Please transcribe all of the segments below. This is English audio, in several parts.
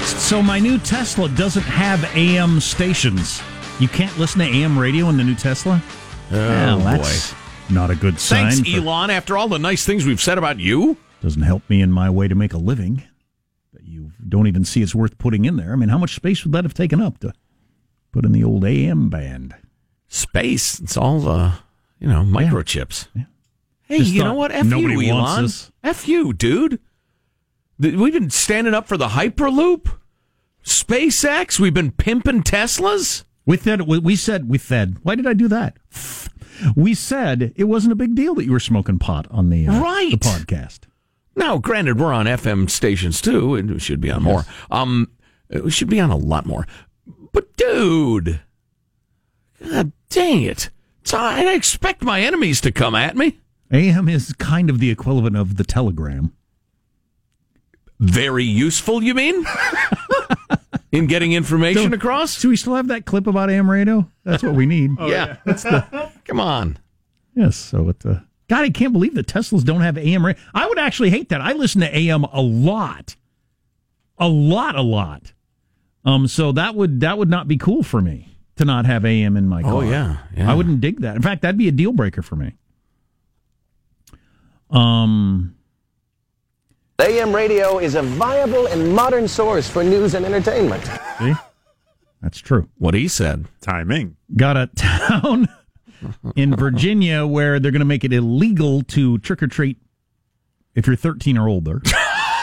text. So my new Tesla doesn't have AM stations. You can't listen to AM radio in the new Tesla. Oh, that's not a good sign. Thanks, Elon. After all the nice things we've said about you, doesn't help me in my way to make a living. That you don't even see it's worth putting in there. I mean, how much space would that have taken up to put in the old AM band? space. It's all uh, you know, microchips. Hey, Just you know what? F you, Elon. F you, dude. We've been standing up for the Hyperloop, SpaceX. We've been pimping Teslas. We said we we said we said. Why did I do that? We said it wasn't a big deal that you were smoking pot on the uh, Right. the podcast. Now, granted, we're on FM stations too, and we should be on more. Um, we should be on a lot more. But, dude, God dang it! So I expect my enemies to come at me. AM is kind of the equivalent of the telegram. Very useful, you mean? In getting information Don't- across? Do we still have that clip about AM radio? That's what we need. yeah. Come on. Yes. So it. Uh, God, I can't believe the Teslas don't have AM radio. I would actually hate that. I listen to AM a lot, a lot, a lot. Um. So that would that would not be cool for me to not have AM in my car. Oh, yeah, yeah. I wouldn't dig that. In fact, that'd be a deal breaker for me. Um. AM radio is a viable and modern source for news and entertainment. See, that's true. What he said. Timing. got a town in Virginia where they're going to make it illegal to trick or treat if you're 13 or older.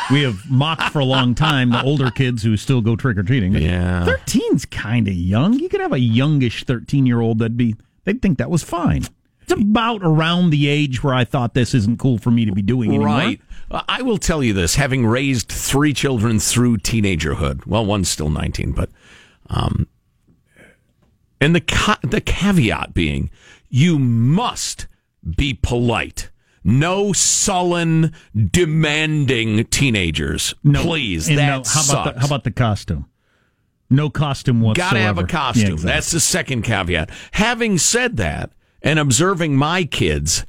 We have mocked for a long time the older kids who still go trick or treating. Yeah. 13's kind of young. You could have a youngish 13 year old that'd be, they'd think that was fine. It's about around the age where I thought this isn't cool for me to be doing anymore. Right. I will tell you this, having raised three children through teenagerhood. Well, one's still 19, but um and the ca- the caveat being you must be polite. No sullen, demanding teenagers. No, Please, that no, how sucks. about the, how about the costume? No costume whatsoever. Gotta have a costume. Yeah, exactly. That's the second caveat. Having said that, and observing my kids,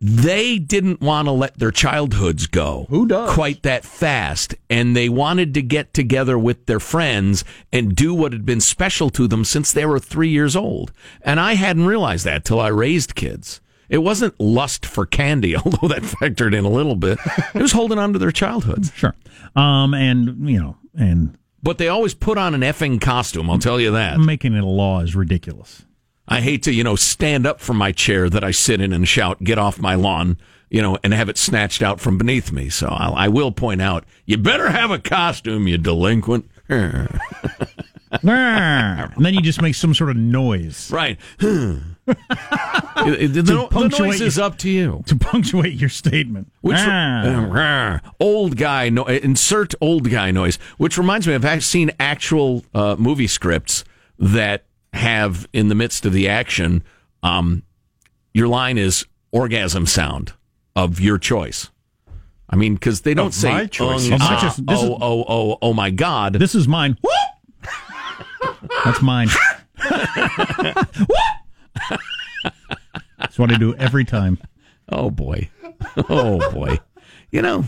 they didn't want to let their childhoods go. Who does? Quite that fast. And they wanted to get together with their friends and do what had been special to them since they were three years old. And I hadn't realized that till I raised kids. It wasn't lust for candy, although that factored in a little bit. It was holding on to their childhoods. Sure. Um, and, you know, and But they always put on an effing costume, I'll tell you that. making it a law is ridiculous. I hate to, you know, stand up from my chair that I sit in and shout, get off my lawn, you know, and have it snatched out from beneath me. So I'll, I will point out, you better have a costume, you delinquent. and then you just make some sort of noise right. the, the- the no- the noise is up to you. to punctuate your statement. Which Ah. old guy no, insert old guy noise. Which reminds me, I've seen actual uh, movie scripts that have in the midst of the action, um, your line is orgasm sound of your choice. I mean, because they don't say my choice, "Um, Of my choice. This is- oh, oh, oh, oh my God! this is mine. That's mine. That's what I do every time. Oh boy, oh boy, you know,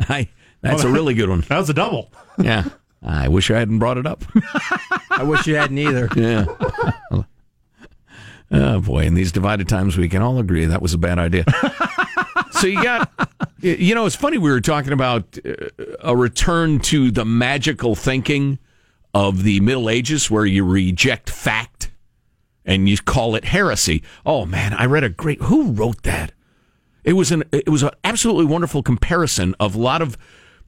I that's a really good one. That was a double. Yeah, I wish I hadn't brought it up. I wish you hadn't either. Yeah. Oh boy, in these divided times, we can all agree that was a bad idea. so you got, you know, it's funny we were talking about uh, a return to the magical thinking of the Middle Ages, where you reject fact and you call it heresy. Oh man, I read a great. Who wrote that? It was an it was an absolutely wonderful comparison of a lot of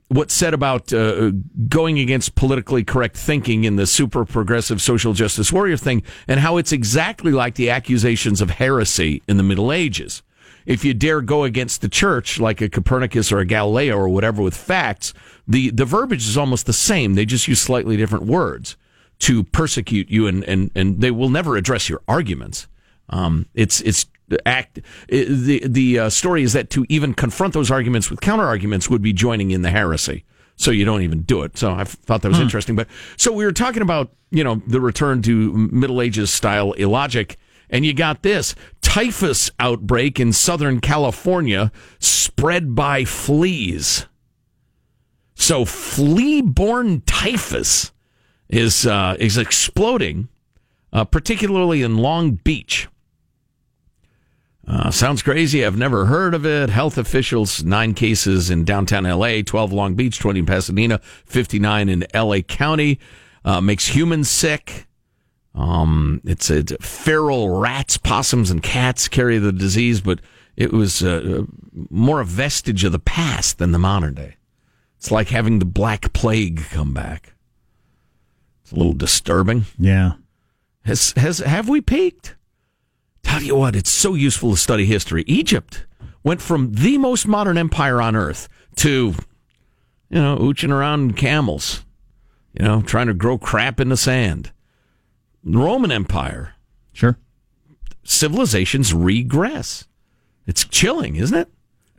what's said about uh, going against politically correct thinking in the super progressive social justice warrior thing, and how it's exactly like the accusations of heresy in the Middle Ages. If you dare go against the church, like a Copernicus or a Galileo or whatever, with facts, the the verbiage is almost the same. They just use slightly different words to persecute you, and and and they will never address your arguments. Um, it's it's act. The the uh, story is that to even confront those arguments with counter arguments would be joining in the heresy. So you don't even do it. So I thought that was interesting. But so we were talking about you know the return to Middle Ages style illogic, and you got this typhus outbreak in Southern California spread by fleas. So flea-borne typhus is uh, is exploding, uh, particularly in Long Beach. Uh, sounds crazy. I've never heard of it. Health officials, nine cases in downtown LA, 12 Long Beach, 20 in Pasadena, 59 in LA County. Uh, makes humans sick. Um, it's, a feral rats, possums, and cats carry the disease, but it was uh, more a vestige of the past than the modern day. It's like having the Black Plague come back. It's a little disturbing. Yeah. Has has have we peaked? Tell you what, it's so useful to study history. Egypt went from the most modern empire on earth to, you know, ooching around camels, you know, trying to grow crap in the sand. The Roman Empire, Sure. civilizations regress. It's chilling, isn't it?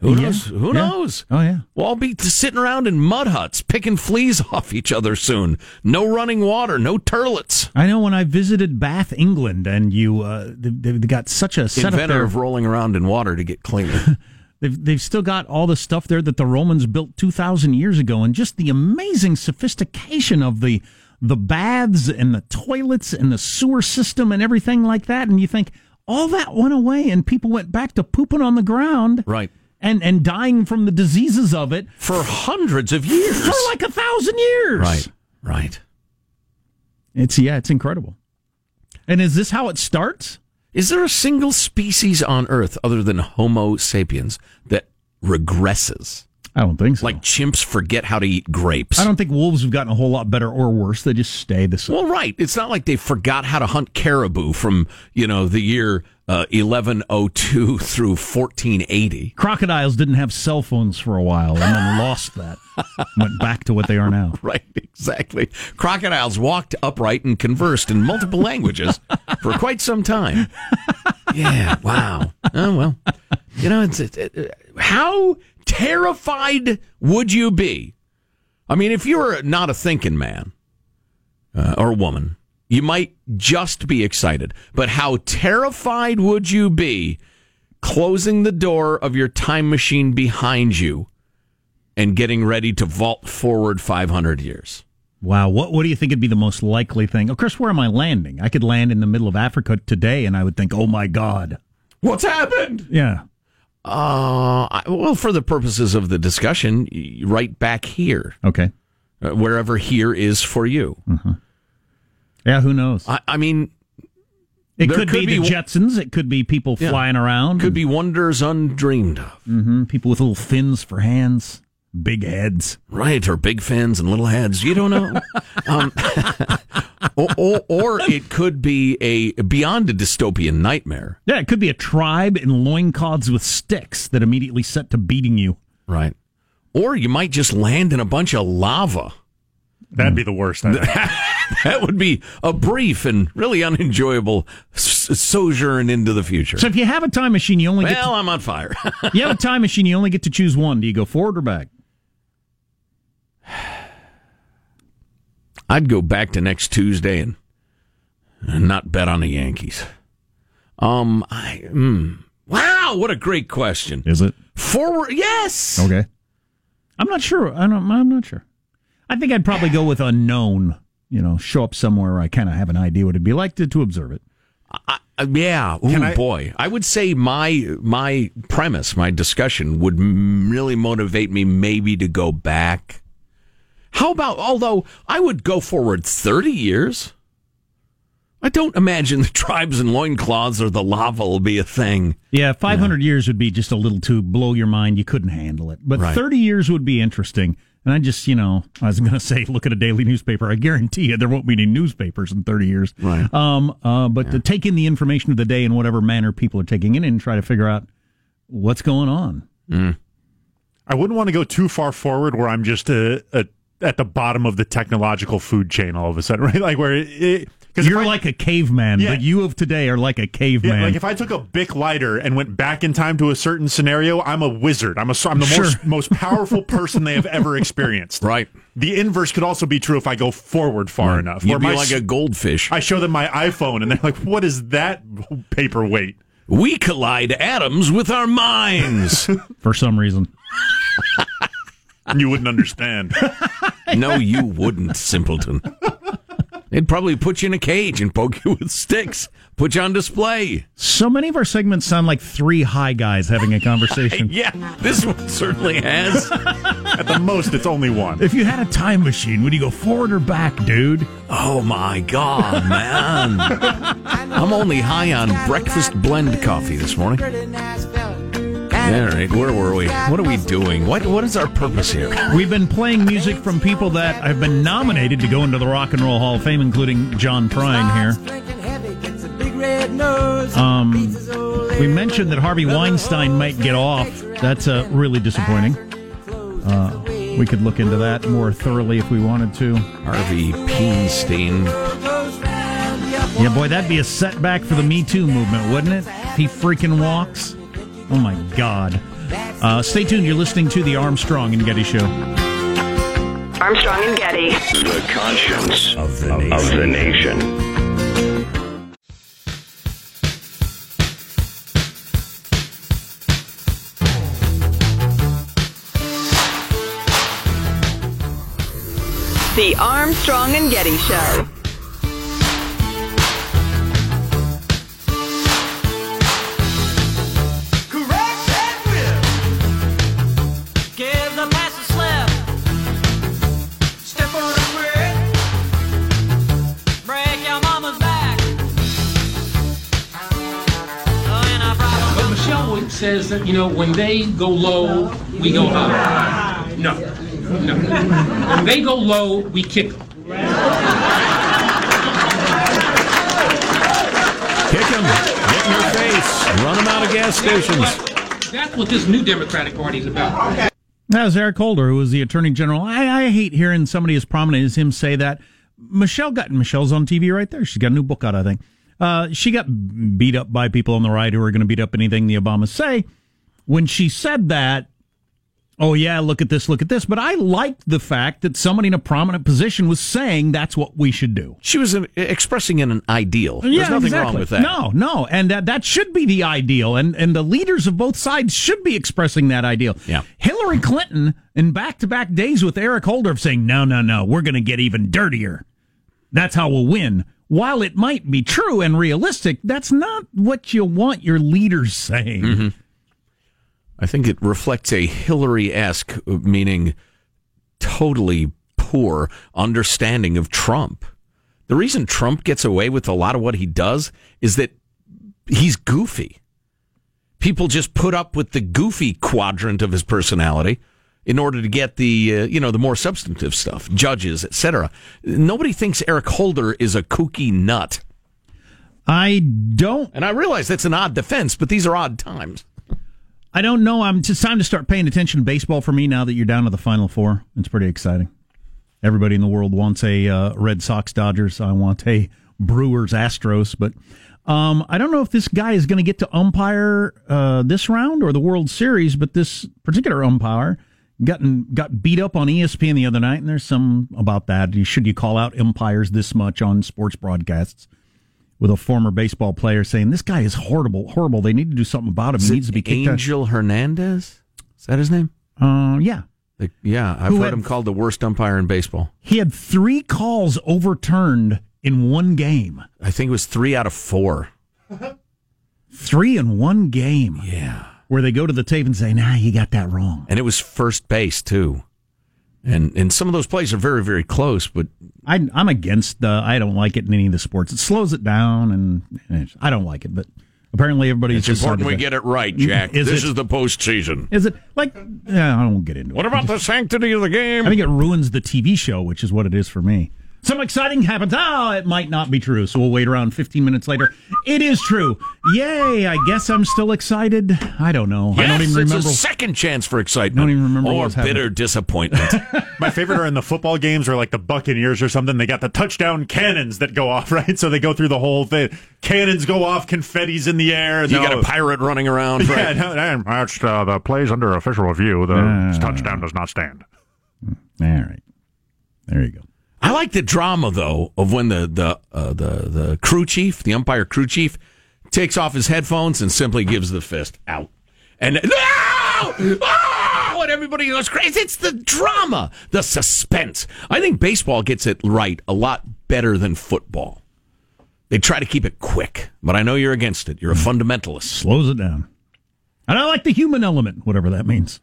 Who Yeah. knows? Who Yeah. knows? Oh, yeah. We'll all be sitting around in mud huts, picking fleas off each other soon. No running water, no turlets. I know when I visited Bath, England, and you, uh, they, they've got such a setup Inventor there. of rolling around in water to get cleaner. They've, they've still got all the stuff there that the Romans built 2,000 years ago, and just the amazing sophistication of the the baths and the toilets and the sewer system and everything like that. And you think all that went away, and people went back to pooping on the ground, right. And and dying from the diseases of it For hundreds of years. for like a thousand years. Right, right. It's yeah, it's incredible. And is this how it starts? Is there a single species on Earth other than Homo sapiens that regresses? I don't think so. Like chimps forget how to eat grapes. I don't think wolves have gotten a whole lot better or worse. They just stay the same. Well, right. It's not like they forgot how to hunt caribou from, you know, the year uh, 1102 through 1480. Crocodiles didn't have cell phones for a while and then lost that. Went back to what they are now. Right, exactly. Crocodiles walked upright and conversed in multiple languages for quite some time. Yeah, wow. Oh, well. You know, it's, it's it, how terrified would you be? I mean, if you were not a thinking man uh, or woman, you might just be excited. But how terrified would you be closing the door of your time machine behind you and getting ready to vault forward 500 years? Wow, what what do you think would be the most likely thing? Of course, where am I landing? I could land in the middle of Africa today, and I would think, "Oh my God!" What's happened? Yeah, Uh, I- well, for the purposes of the discussion, right back here, okay, uh, wherever here is for you. yeah. Who knows? I, I mean, It could, could be, be the Jetsons. It could be people Yeah. flying around. could be wonders undreamed of. hmm people with little fins for hands, big heads. Right, or big fins and little heads. You don't know. um, or, or, or it could be a beyond a dystopian nightmare. Yeah, it could be a tribe in loincloths with sticks that immediately set to beating you. Right. Or you might just land in a bunch of lava. That'd be the worst. That would be a brief and really unenjoyable sojourn into the future. So if you have a time machine, you only get Well, I'm on fire. you have a time machine. You only get to choose one. Do you go forward or back? I'd go back to next Tuesday and, and not bet on the Yankees. Um, I mm, wow, what a great question. Is it Forward, yes. okay? I'm not sure. I don't. I'm not sure. I think I'd probably go with unknown. You know, show up somewhere where I kind of have an idea what it'd be like to, to observe it. I, uh, yeah. Ooh, Can I- boy. I would say my my premise, my discussion would m- really motivate me maybe to go back. How about although I would go forward 30 years? I don't imagine the tribes and loincloths or the lava will be a thing. Yeah, 500 years would be just a little too blow your mind. You couldn't handle it. But Right. 30 years would be interesting. And I just, you know, I was going to say, look at a daily newspaper. I guarantee you there won't be any newspapers in 30 years. Right. Um, uh, but to take in the information of the day in whatever manner people are taking it and try to figure out what's going on. I wouldn't want to go too far forward where I'm just a, a at the bottom of the technological food chain all of a sudden, right? Like where it. Because You're like a caveman. Yeah. The you of today are like a caveman. Yeah, like if I took a Bic lighter and went back in time to a certain scenario, I'm a wizard. I'm a I'm the Sure. most most powerful person they have ever experienced. Right. The inverse could also be true if I go forward far enough. You'd be my like a goldfish. I show them my iPhone and they're like, "What is that paperweight?" we collide atoms with our minds. for some reason. You wouldn't understand. No, you wouldn't, simpleton. They'd probably put you in a cage and poke you with sticks, put you on display. So many of our segments sound like three high guys having a conversation. Yeah, this one certainly has. At the most, it's only one. If you had a time machine, would you go forward or back, dude? Oh my God, man. I'm only high on breakfast blend coffee this morning. All right, where were we? What are we doing? What What is our purpose here? We've been playing music from people that have been nominated to go into the Rock and Roll Hall of Fame, including John Prine here. Um, we mentioned that Harvey Weinstein might get off. That's uh, really disappointing. Uh, we could look into that more thoroughly if we wanted to. Harvey Peenstein. Yeah, boy, that'd be a setback for the Me Too movement, wouldn't it? He freaking walks. Oh my God. Uh, stay tuned. You're listening to the Armstrong and Getty Show. Armstrong and Getty. The conscience of the nation. Of the nation. The Armstrong and Getty Show. Says that, you know, when they go low, we go high. No, no. When they go low, we kick them. Kick them. Get in your face. Run them out of gas stations. That's what this new Democratic Party is about. That was Eric Holder, who was the Attorney General. I, I hate hearing somebody as prominent as him say that. Michelle got Michelle's on TV right there. She's got a new book out, I think. Uh, she got beat up by people on the right who are going to beat up anything the Obamas say. When she said that, oh yeah, look at this, look at this. But I liked the fact that somebody in a prominent position was saying that's what we should do. She was uh, expressing an ideal. There's Yeah, nothing exactly. wrong with that. No, no, and that that should be the ideal, and and the leaders of both sides should be expressing that ideal. Yeah. Hillary Clinton in back to back days with Eric Holder of saying, no, no, no, we're going to get even dirtier. That's how we'll win. While it might be true and realistic, that's not what you want your leaders saying. Mm-hmm. I think it reflects a Hillary esque, meaning totally poor understanding of Trump. The reason Trump gets away with a lot of what he does is that he's goofy. People just put up with the goofy quadrant of his personality in order to get the uh, you know the more substantive stuff, judges, etc. Nobody thinks Eric Holder is a kooky nut. I don't And I realize that's an odd defense, but these are odd times. I don't know. I'm it's time to start paying attention to baseball for me now that you're down to the final four. It's pretty exciting. Everybody in the world wants a uh, Red Sox Dodgers. I want a Brewers Astros, but um, I don't know if this guy is going to get to umpire uh, this round or the World Series. But this particular umpire gotten got beat up on ESPN the other night, and there's some about that. Should you call out umpires this much on sports broadcasts? With a former baseball player saying this guy is horrible, horrible. They need to do something about him. Is he needs to be kicked out. Angel Hernandez? Is that his name? Uh, yeah. Like, yeah, I've Who heard had- him called the worst umpire in baseball. He had three calls overturned in one game. I think it was three out of four. Three in one game. Yeah. Where they go to the tape and say, nah, you got that wrong. And it was first base, too. And and some of those plays are very, very close, but I, I'm against, uh, I don't like it in any of the sports. It slows it down and, and I don't like it, but apparently everybody's it's important we get it right, Jack. Is this it- is the postseason. Is it like, yeah, I won't get into What it. about the sanctity of the game? I think it ruins the TV show, which is what it is for me. Some exciting happens. Oh, it might not be true. So we'll wait around 15 minutes later. It is true. Yay. I guess I'm still excited. I don't know. I don't Yes, even it's remember. a second chance for excitement. Don't even remember what Or was happening. bitter disappointment. My favorite are in the football games where like the Buccaneers or something. They got the touchdown cannons that go off, right? So they go through the whole thing. Cannons go off, confetti's in the air. you no- got a pirate running around. Yeah, Right? no, no, that's uh, the plays under official review. The touchdown does not stand. All right. There you go. I like the drama though of when the the uh, the the crew chief, the umpire crew chief, takes off his headphones and simply gives the fist out. And no! Oh! it, everybody goes crazy. It's the drama, the suspense. I think baseball gets it right a lot better than football. They try to keep it quick, but I know you're against it. You're a fundamentalist. Slows it down. And I like the human element, whatever that means.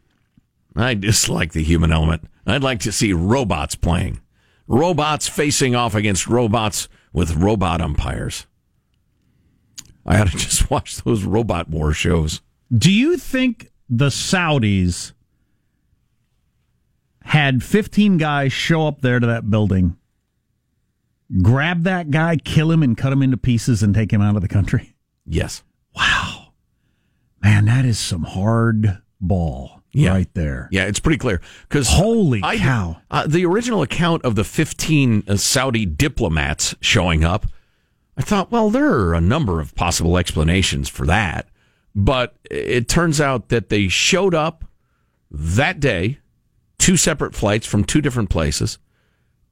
I dislike the human element. I'd like to see robots playing. Robots facing off against robots with robot umpires. I ought to just watch those robot war shows. Do you think the Saudis had 15 guys show up there to that building, grab that guy, kill him, and cut him into pieces and take him out of the country? Yes. Wow. Man, that is some hard ball Yeah. right there. Yeah, it's pretty clear. Because Holy cow. Uh, the original account of the 15 uh, Saudi diplomats showing up, I thought, well, there are a number of possible explanations for that. But it turns out that they showed up that day, two separate flights from two different places,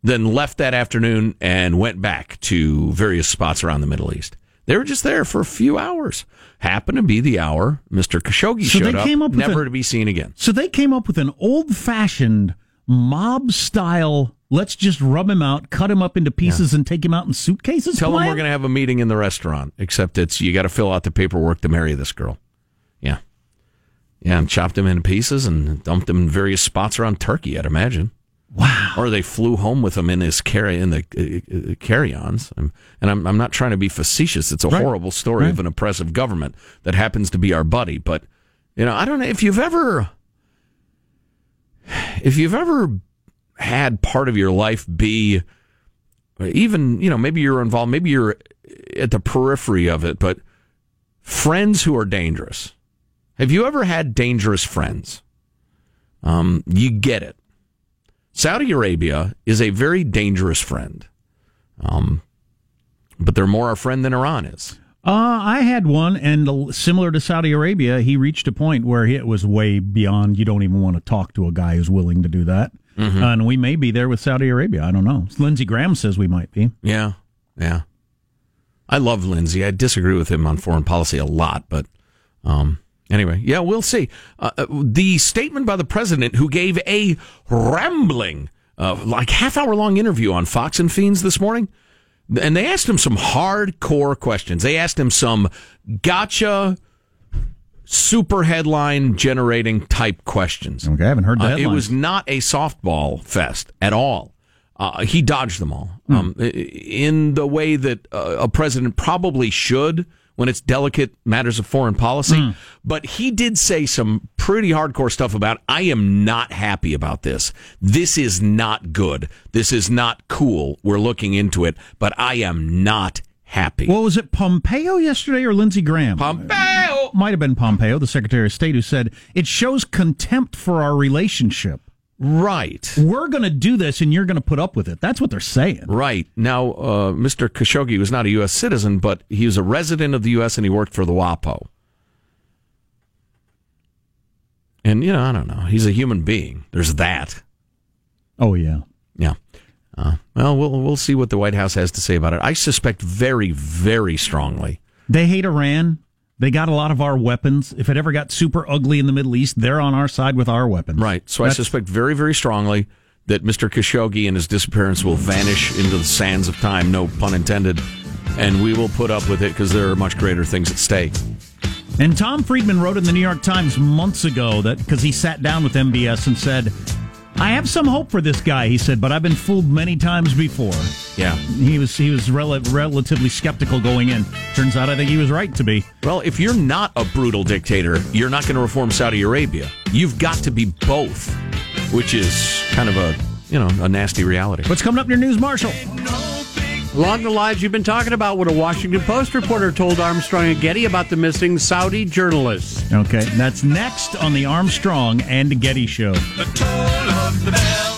then left that afternoon and went back to various spots around the Middle East. They were just there for a few hours. Happened to be the hour Mr. Khashoggi So they showed up, came up with never to be seen again. So they came up with an old fashioned mob style, let's just rub him out, cut him up into pieces, and take him out in suitcases. Tell them we're going to have a meeting in the restaurant, except it's you got to fill out the paperwork to marry this girl. Yeah. Yeah, and chopped him into pieces and dumped him in various spots around Turkey, I'd imagine. Wow. Or they flew home with him in his carry in the uh, uh, carry-ons. Um, and I'm I'm not trying to be facetious. It's a Right. horrible story of an oppressive government that happens to be our buddy. But you know, I don't know if you've ever if you've ever had part of your life be even you know maybe you're involved maybe you're at the periphery of it but friends who are dangerous have you ever had dangerous friends um, you get it saudi arabia is a very dangerous friend um, but they're more our friend than iran is Uh, I had one, and similar to Saudi Arabia, he reached a point where it was way beyond. You don't even want to talk to a guy who's willing to do that. Mm-hmm. Uh, and we may be there with Saudi Arabia. I don't know. Lindsey Graham says we might be. yeah yeah i love lindsey i disagree with him on foreign policy a lot but um, anyway yeah we'll see. Uh, uh, the statement by the president who gave a rambling uh, like half hour long interview on fox and fiends this morning and they asked him some hardcore questions. They asked him some gotcha super headline generating type questions. Okay, I haven't heard the uh, it was not a softball fest at all. Uh, he dodged them all. Um, i- in the way that uh, a president probably should when it's delicate matters of foreign policy. Hmm. But he did say some pretty hardcore stuff about, I am not happy about this. This is not good. This is not cool. We're looking into it, but I am not happy. Well, was it Pompeo yesterday or Lindsey Graham? Pompeo! Might have been Pompeo, the Secretary of State, who said it shows contempt for our relationship. Right. We're going to do this, and you're going to put up with it. That's what they're saying. Right. Now, uh, Mr. Khashoggi was not a U.S. citizen, but he was a resident of the U.S. and he worked for the WAPO. And, you know, I don't know. He's a human being. There's that. Oh yeah. Yeah. Uh, well, we'll we'll see what the White House has to say about it. I suspect very, very strongly. They hate Iran. They got a lot of our weapons. If it ever got super ugly in the Middle East, they're on our side with our weapons. Right. So I suspect very, very strongly that Mr. Khashoggi and his disappearance will vanish into the sands of time, no pun intended, and we will put up with it because there are much greater things at stake. And Tom Friedman wrote in the New York Times months ago that because he sat down with MBS and said, "I have some hope for this guy." He said, "But I've been fooled many times before." Yeah. He was he was rel- relatively skeptical going in. Turns out I think he was right to be. Well, if you're not a brutal dictator, you're not going to reform Saudi Arabia. You've got to be both, which is kind of a you know a nasty reality. What's coming up in your news, Marshall? Along the lines you've been talking about, what a Washington Post reporter told Armstrong and Getty about the missing Saudi journalist. Okay, that's next on the Armstrong and Getty Show. The toll of the bell.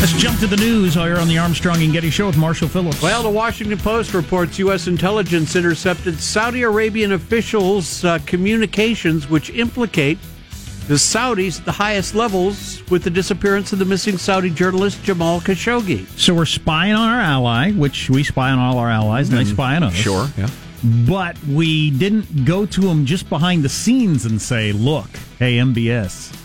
Let's jump to the news here on the Armstrong and Getty Show with Marshall Phillips. Well, the Washington Post reports U.S. intelligence intercepted Saudi Arabian officials' uh, communications, which implicate The Saudis at the highest levels with the disappearance of the missing Saudi journalist Jamal Khashoggi. So we're spying on our ally, which we spy on all our allies, and they mm-hmm. spy on us. Sure, yeah. But we didn't go to them just behind the scenes and say, "Look, hey MBS,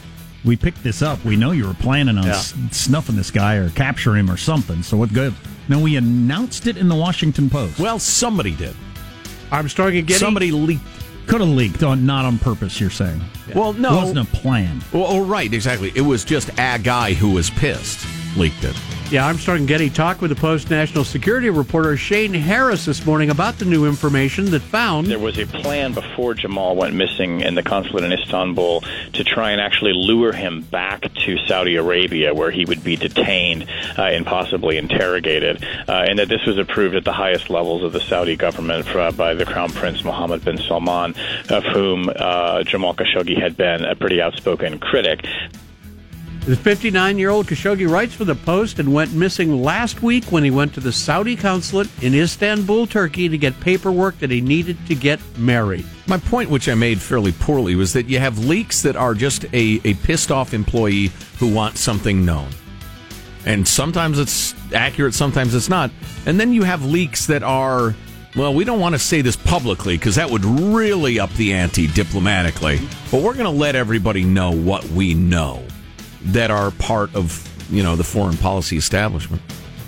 we picked this up. We know you were planning on Yeah. s- snuffing this guy or capturing him or something. So what good?" No, we announced it in the Washington Post. Well, somebody did. I'm Armstrong and Getty. Somebody leaked. Could have leaked on not on purpose. You're saying? Well, no. it wasn't a plan. Well, oh, right, exactly. It was just a guy who was pissed leaked it. Yeah, Armstrong and Getty talked with the Post national security reporter Shane Harris this morning about the new information that found There was a plan before Jamal went missing in the consulate in Istanbul to try and actually lure him back to Saudi Arabia, where he would be detained uh, and possibly interrogated, uh, and that this was approved at the highest levels of the Saudi government for, uh, by the Crown Prince Mohammed bin Salman, of whom uh, Jamal Khashoggi had been a pretty outspoken critic. The 59 year old Khashoggi writes for the Post and went missing last week when he went to the Saudi consulate in Istanbul, Turkey to get paperwork that he needed to get married. My point, which I made fairly poorly, was that you have leaks that are just a, a pissed off employee who wants something known. And sometimes it's accurate, sometimes it's not. And then you have leaks that are, well, we don't want to say this publicly because that would really up the ante diplomatically. But we're going to let everybody know what we know that are part of, you know, the foreign policy establishment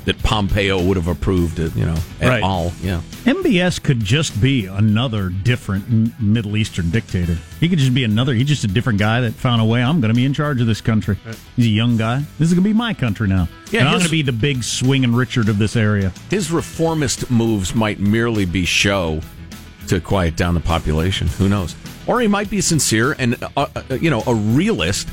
that Pompeo would have approved, it, you know, at Right. all. Yeah. MBS could just be another different M- Middle Eastern dictator. He could just be another. He's just a different guy that found a way. I'm going to be in charge of this country. He's a young guy. This is going to be my country now. Yeah, and I'm going to be the big swinging Richard of this area. His reformist moves might merely be show to quiet down the population. Who knows? Or he might be sincere and, uh, uh, you know, a realist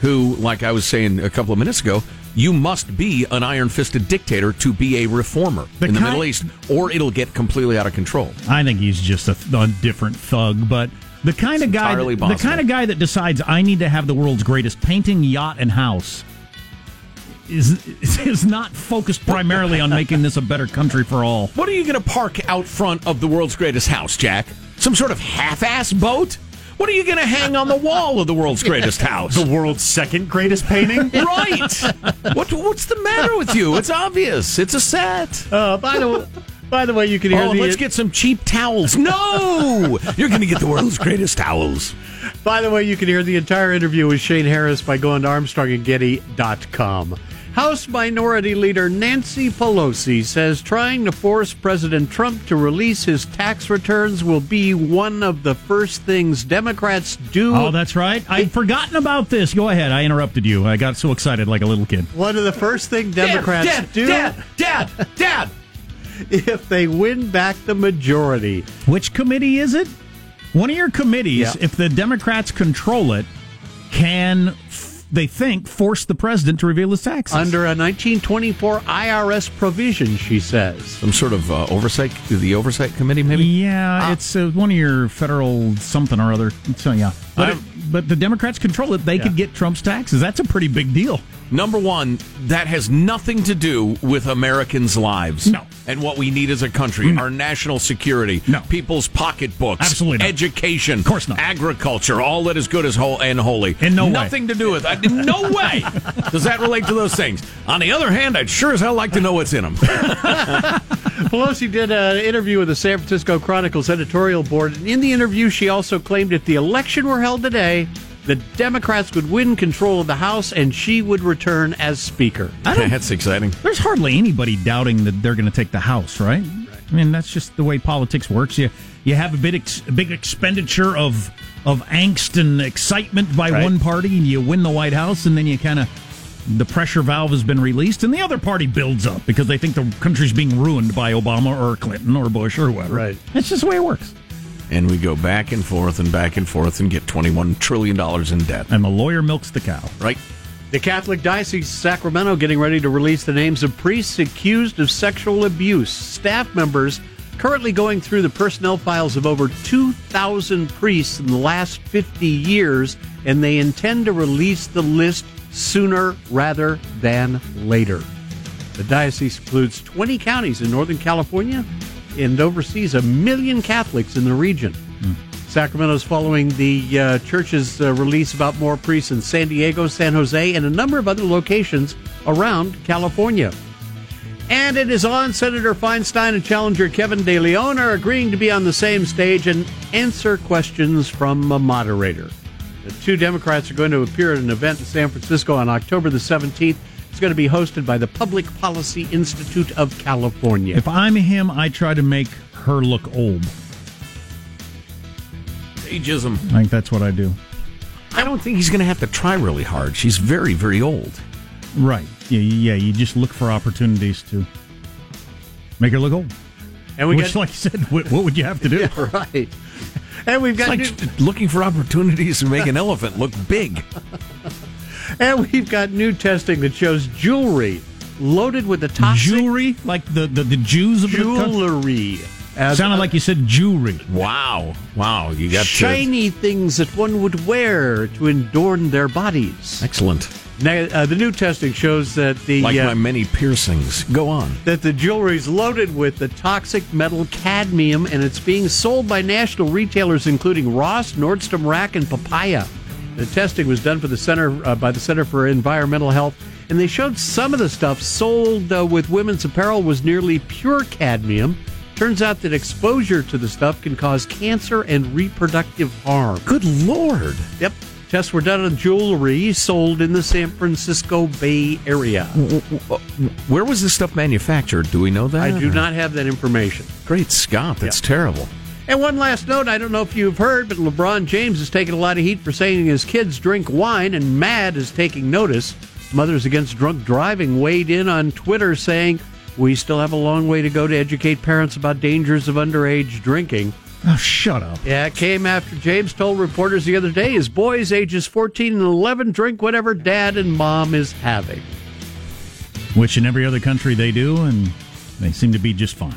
who, like I was saying a couple of minutes ago, you must be an iron fisted dictator to be a reformer The in the kind- Middle East, or it'll get completely out of control. I think he's just a, a different thug, but the kind of guy, entirely the kind of guy that decides I need to have the world's greatest painting, yacht, and house. Is, is not focused primarily on making this a better country for all. What are you going to park out front of the world's greatest house, Jack? Some sort of half ass boat? What are you going to hang on the wall of the world's greatest house? The world's second greatest painting? right. What, what's the matter with you? It's obvious. It's a set. Uh, by the by the way, you can hear Oh, the let's get some cheap towels. No, you're going to get the world's greatest towels. By the way, you can hear the entire interview with Shane Harris by going to ArmstrongandGetty.com. House Minority Leader Nancy Pelosi says trying to force President Trump to release his tax returns will be one of the first things Democrats do. Oh, that's right. I'd forgotten about this. Go ahead. I interrupted you. I got so excited like a little kid. one of the first things Democrats Dad, do Dad, Dad, Dad. if they win back the majority. Which committee is it? One of your committees, Yeah. if the Democrats control it, can, they think, forced the president to reveal his taxes. Under a 1924 IRS provision, she says. Some sort of uh, oversight, the oversight committee, maybe. Yeah, it's uh, one of your federal something or other. So, yeah. But, I'm- but the Democrats control it. They could get Trump's taxes. That's a pretty big deal. Number one, that has nothing to do with Americans' lives. No. And what we need as a country, mm. our national security, No. people's pocketbooks, Absolutely not. education, Of course not. agriculture, all that is good as whole and holy. In no way. Nothing to do with that. In no way does that relate to those things. On the other hand, I'd sure as hell like to know what's in them. Pelosi did an interview with the San Francisco Chronicle's editorial board. And in the interview, she also claimed if the election were held today, the Democrats would win control of the House and she would return as Speaker. That's exciting. There's hardly anybody doubting that they're going to take the House, right? I mean, that's just the way politics works. You you have a big ex, big expenditure of of angst and excitement by Right. one party, and you win the White House, and then you kind of the pressure valve has been released, and the other party builds up because they think the country's being ruined by Obama or Clinton or Bush or whoever. Right. That's just the way it works. And we go back and forth and back and forth and get $21 trillion in debt. And the lawyer milks the cow. Right? The Catholic Diocese of Sacramento getting ready to release the names of priests accused of sexual abuse. Staff members currently going through the personnel files of over 2,000 priests in the last 50 years, and they intend to release the list sooner rather than later. The diocese includes 20 counties in Northern California and oversees a million Catholics in the region. Sacramento's following the uh, church's uh, release about more priests in San Diego, San Jose, and a number of other locations around California. And it is on. Senator Feinstein and challenger Kevin De Leon are agreeing to be on the same stage and answer questions from a moderator. The two Democrats are going to appear at an event in San Francisco on October the 17th. It's going to be hosted by the Public Policy Institute of California. If I'm him, I try to make her look old. Ageism. I think that's what I do. I don't think he's going to have to try really hard. She's very, very old. Right. Yeah, yeah. You just look for opportunities to make her look old. And we Which, got like you said, what, what would you have to do? right. And we've It's got like new, looking for opportunities to make an elephant look big. and we've got new testing that shows jewelry loaded with the toxic Jewelry, like the, the, the Jews of the jewelry. As Sounded like you said jewelry. Wow. Wow. You got to. shiny things that one would wear to adorn their bodies. Excellent. Now, uh, the new testing shows that the Like uh, my many piercings. Go on. that the jewelry is loaded with the toxic metal cadmium, and it's being sold by national retailers including Ross, Nordstrom Rack, and Papaya. The testing was done for the center uh, by the Center for Environmental Health, and they showed some of the stuff sold uh, with women's apparel was nearly pure cadmium. Turns out that exposure to the stuff can cause cancer and reproductive harm. Good Lord. Yep. Tests were done on jewelry sold in the San Francisco Bay Area. Where was this stuff manufactured? Do we know that? I do not have that information. Great Scott. That's terrible. And one last note I don't know if you've heard, but LeBron James has taken a lot of heat for saying his kids drink wine, and MADD is taking notice. Mothers Against Drunk Driving weighed in on Twitter saying, We still have a long way to go to educate parents about dangers of underage drinking. Oh, shut up. Yeah, it came after James told reporters the other day his boys, ages 14 and 11, drink whatever dad and mom is having. Which in every other country they do, and they seem to be just fine.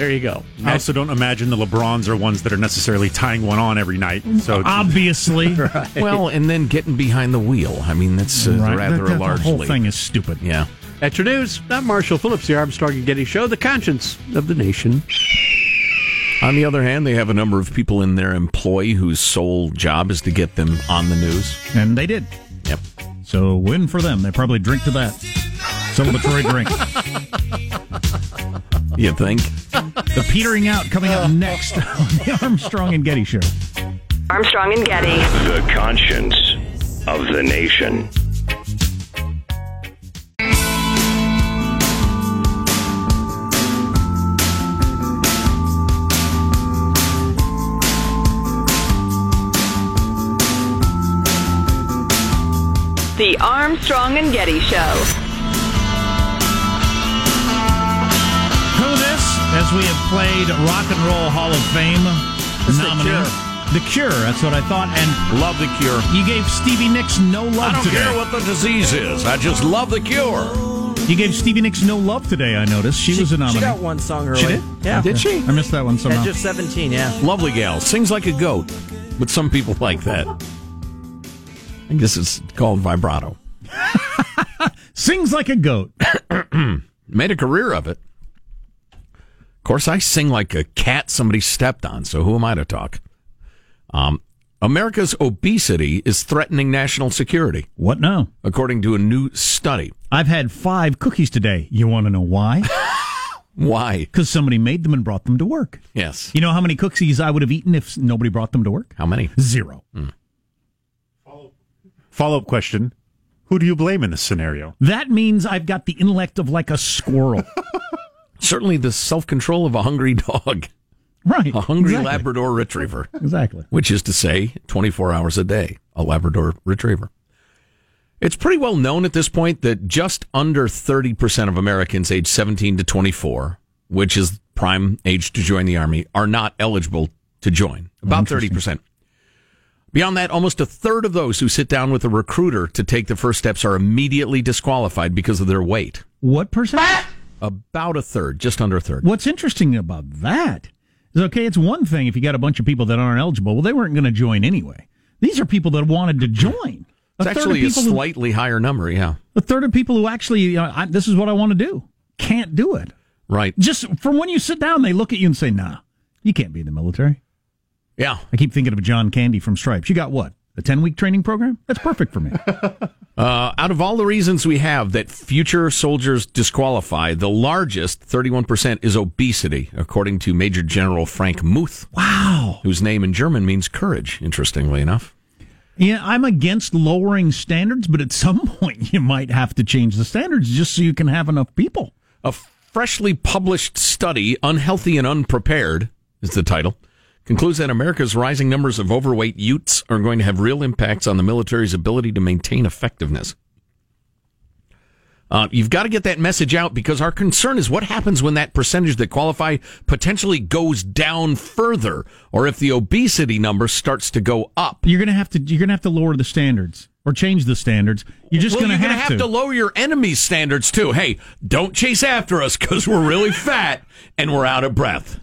There you go. I also don't imagine the LeBrons are ones that are necessarily tying one on every night. So Obviously. Well, and then getting behind the wheel. I mean, that's uh, Right. rather That- that- a large The whole leap. thing is stupid. Yeah. At your news, I'm Marshall Phillips, the Armstrong and Getty Show, the conscience of the nation. On the other hand, they have a number of people in their employ whose sole job is to get them on the news. And they did. Yep. So win for them. They probably drink to that. Celebratory drink. You think? The petering out coming up next on the Armstrong and Getty Show. Armstrong and Getty. The conscience of the nation. The Armstrong and Getty Show. We have played Rock and Roll Hall of Fame nominee. The Cure. That's what I thought. And Love the cure. you gave Stevie Nicks no love I don't today. care what the disease is. I just love the cure. You gave Stevie Nicks no love today, I noticed. She, was a nominee. She got one song early. She did? Yeah. Did she? I missed that one somehow. At just 17, yeah. Lovely gal. Sings like a goat. But some people like that. I guess it's called vibrato. Sings like a goat. Made a career of it. Of course, I sing like a cat somebody stepped on, so who am I to talk? Um, America's obesity is threatening national security, What now? according to a new study. I've had five cookies today. You want to know why? Why? Because somebody made them and brought them to work. Yes. You know how many cookies I would have eaten if nobody brought them to work? How many? Zero. follow up question: Who do you blame in this scenario? That means I've got the intellect of like a squirrel. Certainly the self control of a hungry dog, right. a hungry exactly. Labrador retriever, Exactly. which is to say 24 hours a day, a Labrador retriever. It's pretty well known at this point that just under 30% of Americans aged 17 to 24, which is prime age to join the Army, are not eligible to join. About 30%. Beyond that, almost a third of those who sit down with a recruiter to take the first steps are immediately disqualified because of their weight. What percent? About a third, just under a third. What's interesting about that is okay, it's one thing if you got a bunch of people that aren't eligible. Well, they weren't going to join anyway. These are people that wanted to join. It's actually a people who- slightly higher number, yeah. a third of people who actually, you know, I, this is what I want to do, can't do it. Right. Just from when you sit down, they look at you and say, nah, you can't be in the military. Yeah. I keep thinking of John Candy from Stripes. You got what? A 10 week training program? That's perfect for me. Uh, out of all the reasons we have that future soldiers disqualify, the largest, 31%, is obesity, according to Major General Frank Muth. Wow. Whose name in German means courage, interestingly enough. Yeah, I'm against lowering standards, but at some point you might have to change the standards just so you can have enough people. A freshly published study, Unhealthy and Unprepared, is the title, concludes that America's rising numbers of overweight youths are going to have real impacts on the military's ability to maintain effectiveness. Uh, you've got to get that message out because our concern is what happens when that percentage that qualify potentially goes down further, or if the obesity number starts to go up. You're gonna have to you're gonna have to lower the standards or change the standards. You're just well, gonna you're have, gonna have to. lower your enemy's standards too. Hey, don't chase after us because we're really fat and we're out of breath.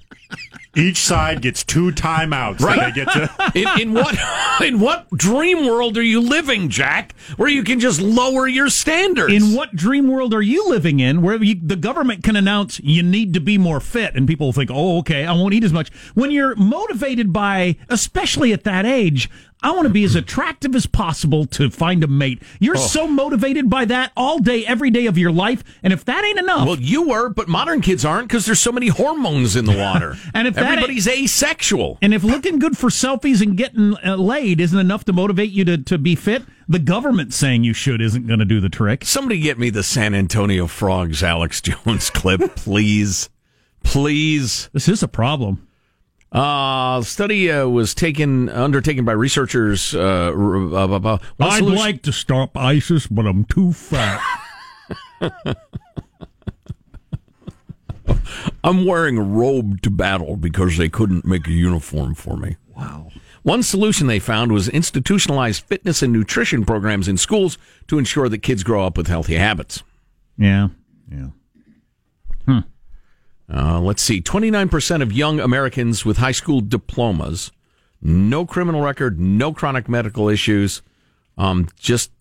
Each side gets two timeouts. Right. They get to. in, in what in what dream world are you living, Jack? Where you can just lower your standards? In what dream world are you living in where you, the government can announce you need to be more fit and people think, oh, okay, I won't eat as much? When you're motivated by, especially at that age, I want to be as attractive as possible to find a mate. You're oh. so motivated by that all day, every day of your life. And if that ain't enough, well, you were, but modern kids aren't because there's so many hormones in the water. And if that- everybody's asexual, and if looking good for selfies and getting uh, laid isn't enough to motivate you to, to be fit, the government saying you should isn't going to do the trick. somebody get me the San Antonio Frogs Alex Jones clip, please, please. This is a problem. Uh, study uh, was taken undertaken by researchers. Uh, uh, I'd solution- like to stop ISIS, but I'm too fat. I'm wearing a robe to battle because they couldn't make a uniform for me. wow. One solution they found was institutionalized fitness and nutrition programs in schools to ensure that kids grow up with healthy habits. Yeah. Yeah. Uh, let's see 29% of young Americans with high school diplomas, no criminal record, no chronic medical issues, um, just.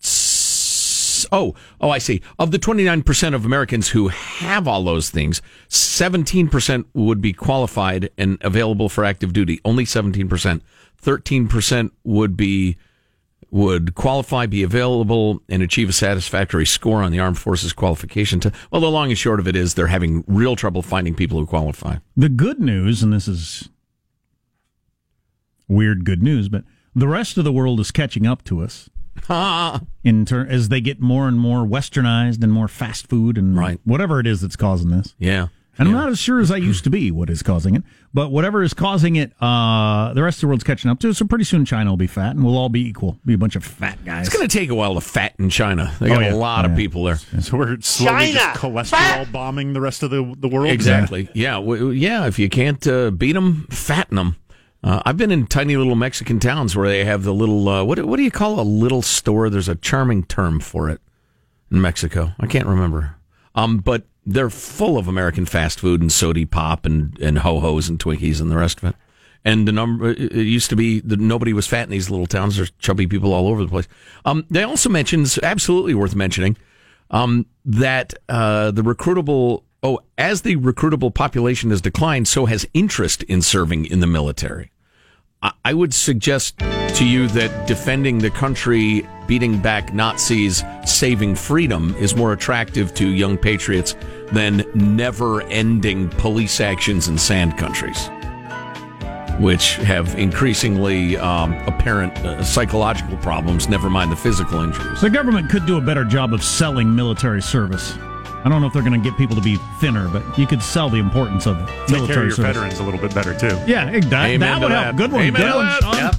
Oh, oh, I see. Of the 29% of Americans who have all those things, 17% would be qualified and available for active duty. Only 17%. 13% would be would qualify, be available, and achieve a satisfactory score on the Armed Forces qualification test. Well, the long and short of it is they're having real trouble finding people who qualify. The good news, and this is weird good news, but the rest of the world is catching up to us in ter- as they get more and more westernized and more fast food and Right. whatever it is that's causing this. Yeah. And I'm not as sure as I used to be what is causing it, but whatever is causing it, uh, the rest of the world's catching up to. So pretty soon China will be fat, and we'll all be equal. Be a bunch of fat guys. It's going to take a while to fatten China. They Oh, got yeah. a lot Oh, of people there. So we're slowly just cholesterol bombing the rest of the, the world. Exactly. Yeah. W- yeah. If you can't uh, beat them, fatten them. Uh, I've been in tiny little Mexican towns where they have the little uh, what what do you call a little store? There's a charming term for it in Mexico. I can't remember. Um, but they're full of American fast food and sody pop and and ho hos and Twinkies and the rest of it. And the number it used to be that nobody was fat in these little towns. There's chubby people all over the place. Um, they also mentioned absolutely worth mentioning um, that uh, the recruitable oh as the recruitable population has declined, so has interest in serving in the military. I, would suggest to you that defending the country, beating back Nazis, saving freedom is more attractive to young patriots than never-ending police actions in sand countries. Which have increasingly um, apparent uh, psychological problems, never mind the physical injuries. The government could do a better job of selling military service. I don't know if they're going to get people to be thinner, but you could sell the importance of Take care military of your service. veterans a little bit better too. Yeah, it- that, Amen that to would that. help. Good one. Amen Good to one, that. Sean. Yep.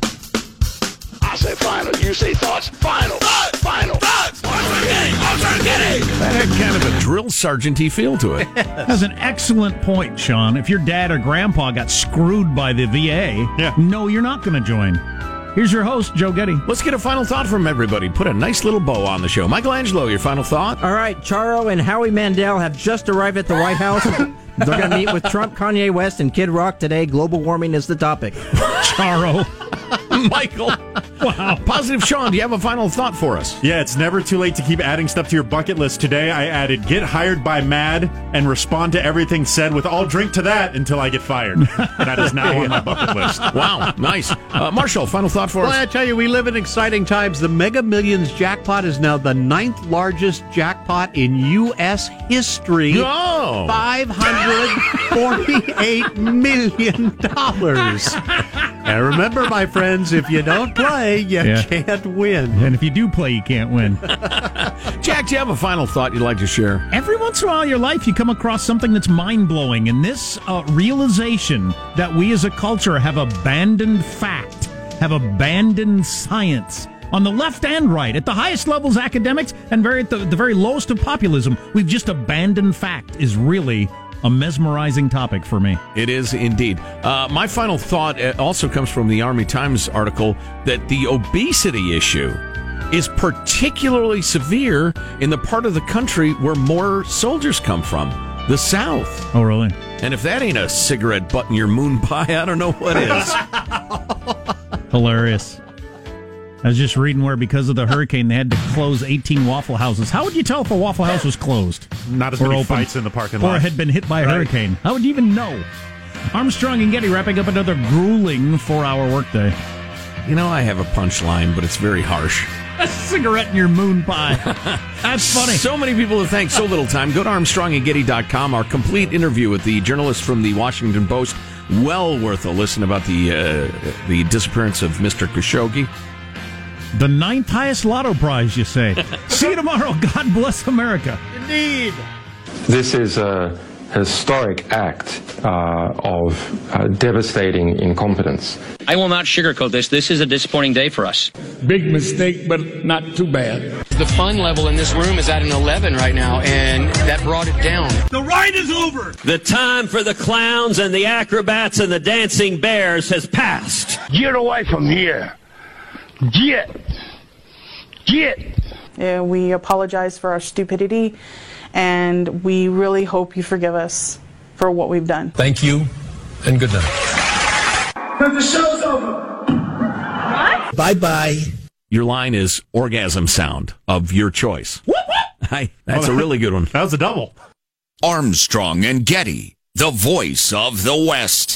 I say final. You say thoughts. Final. Thoughts. Final. Thoughts. That had kind of a drill sergeanty feel to it. That's an excellent point, Sean. If your dad or grandpa got screwed by the VA, Yeah. no, you're not going to join. Here's your host, Joe Getty. Let's get a final thought from everybody. Put a nice little bow on the show. Michelangelo, your final thought? All right, Charo and Howie Mandel have just arrived at the White House. They're going to meet with Trump, Kanye West, and Kid Rock today. Global warming is the topic. Charo. Michael. Wow. Positive Sean, do you have a final thought for us? Yeah, it's never too late to keep adding stuff to your bucket list. Today I added get hired by MADD and respond to everything said with I'll drink to that until I get fired. that is now on my bucket list. Wow, nice. Uh, Marshall, final thought for Well, us? I tell you, we live in exciting times. The Mega Millions jackpot is now the ninth largest jackpot in U.S. history. Oh. $548 million. And remember, my friends, if you don't play, you Yeah. can't win. And if you do play, you can't win. Jack, do you have a final thought you'd like to share? Every once in a while in your life, you come across something that's mind blowing, and this uh, realization that we as a culture have abandoned fact, have abandoned science. On the left and right, at the highest levels, academics, and very at the, the very lowest of populism, we've just abandoned fact. Is really a mesmerizing topic for me. It is indeed. Uh, my final thought uh, also comes from the Army Times article that the obesity issue is particularly severe in the part of the country where more soldiers come from, the South. Oh, really? And if that ain't a cigarette butt in your moon pie, I don't know what is. Hilarious. I was just reading where because of the hurricane they had to close 18 Waffle Houses. How would you tell if a Waffle House was closed? Not as Or many open. fights in the parking lot. Or had been hit by a Right. hurricane. How would you even know? Armstrong and Getty wrapping up another grueling four hour workday. you know, I have a punchline, but it's very harsh. A cigarette in your moon pie. That's funny. So many people have thanked so little time. Go to ArmstrongandGetty.com. Our complete interview with the journalist from the Washington Post. Well worth a listen about the uh, the disappearance of Mr. Khashoggi. The ninth highest lotto prize, you say. See you tomorrow. God bless America. Indeed. This is a historic act uh, of uh, devastating incompetence. I will not sugarcoat this. This is a disappointing day for us. Big mistake, but not too bad. The fun level in this room is at an 11 right now, and that brought it down. The ride is over. The time for the clowns and the acrobats and the dancing bears has passed. Get away from here. Get. Get. Uh, we apologize for our stupidity, and we really hope you forgive us for what we've done. Thank you, and good night. But the show's over. What? Bye bye. Your line is orgasm sound of your choice. Hi, that's a really good one. That was a double. Armstrong and Getty, the voice of the West.